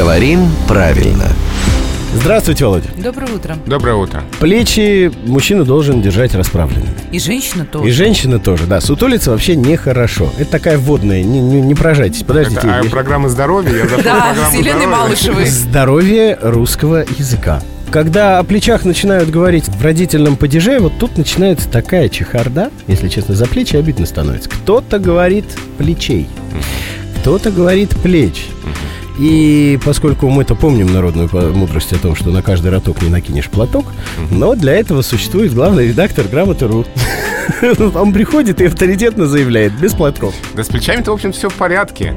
Говорим правильно. Здравствуйте, Володя. Доброе утро. Доброе утро. Плечи мужчина должен держать расправленными. И женщина тоже. И женщина тоже, да. Сутулиться вообще нехорошо. Это такая вводная, не, не, не прожайтесь. Подождите. Это а, я- программа здоровья. Да, с Еленой. Малышевой. Здоровье русского языка. Когда о плечах начинают говорить в родительном падеже, вот тут начинается такая чехарда, если честно, за плечи обидно становится. Кто-то говорит плечей, кто-то говорит плеч. И поскольку мы-то помним народную мудрость о том, что на каждый роток не накинешь платок, но для этого существует главный редактор грамоты.ру. Он приходит и авторитетно заявляет, без платков. Да с плечами-то, в общем, все в порядке.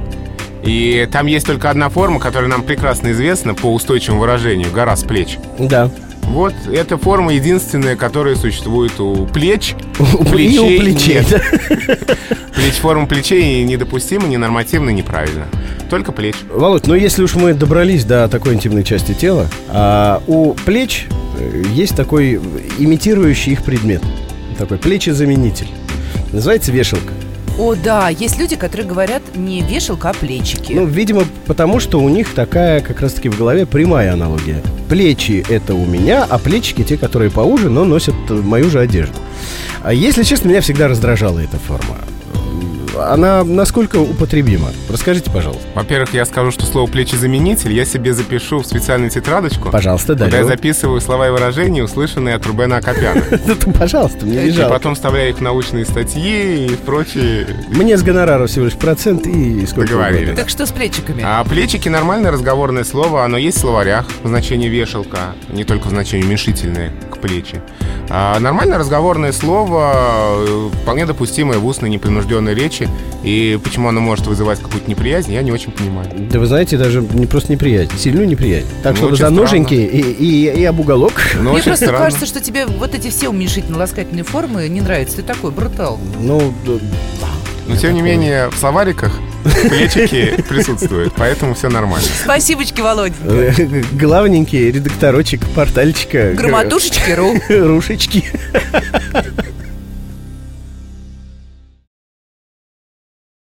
И там есть только одна форма, которая нам прекрасно известна по устойчивому выражению – гора с плеч. Да. Вот эта форма единственная, которая существует у плеч. И у плечей. нет. да. Плеч, форма плечей недопустима, ненормативна, неправильно. Только плеч. Володь, ну если уж мы добрались до такой интимной части тела, а, у плеч э, есть такой имитирующий их предмет. Такой плечезаменитель. Называется вешалка. О, да, есть люди, которые говорят не вешалка, а плечики. Ну, видимо, потому что у них такая как раз-таки в голове прямая аналогия. Плечи это у меня, а плечики те, которые поуже, но носят мою же одежду. А если честно, меня всегда раздражала эта форма. Она насколько употребима? Расскажите, пожалуйста. Во-первых, я скажу, что слово плечезаменитель я себе запишу в специальную тетрадочку. Пожалуйста, Куда я записываю слова и выражения, услышанные от Рубена Акопяна. Ну, Пожалуйста, мне не И жалко. потом вставляю их в научные статьи и прочие. Мне с гонорара всего лишь процент и сколько Договорились. угодно. Так что с плечиками? А плечики нормальное разговорное слово, оно есть в словарях в значении вешалка, не только в значении уменьшительное к плечи. А нормальное разговорное слово, э, вполне допустимое в устной непринужденной речи, и почему оно может вызывать какую-то неприязнь, я не очень понимаю. Да вы знаете, даже не просто неприязнь, сильную неприязнь. Так Ну, что за странно. ноженьки и, и, и об уголок. Но Мне просто странно. кажется, что тебе вот эти все уменьшительно-ласкательные формы не нравятся. Ты такой брутал. Ну, да, Но тем не менее в словариках плечики присутствуют, поэтому все нормально. Спасибочки, Володя. главненький редакторочек, портальчика. Грамотушечки.ру Рушечки.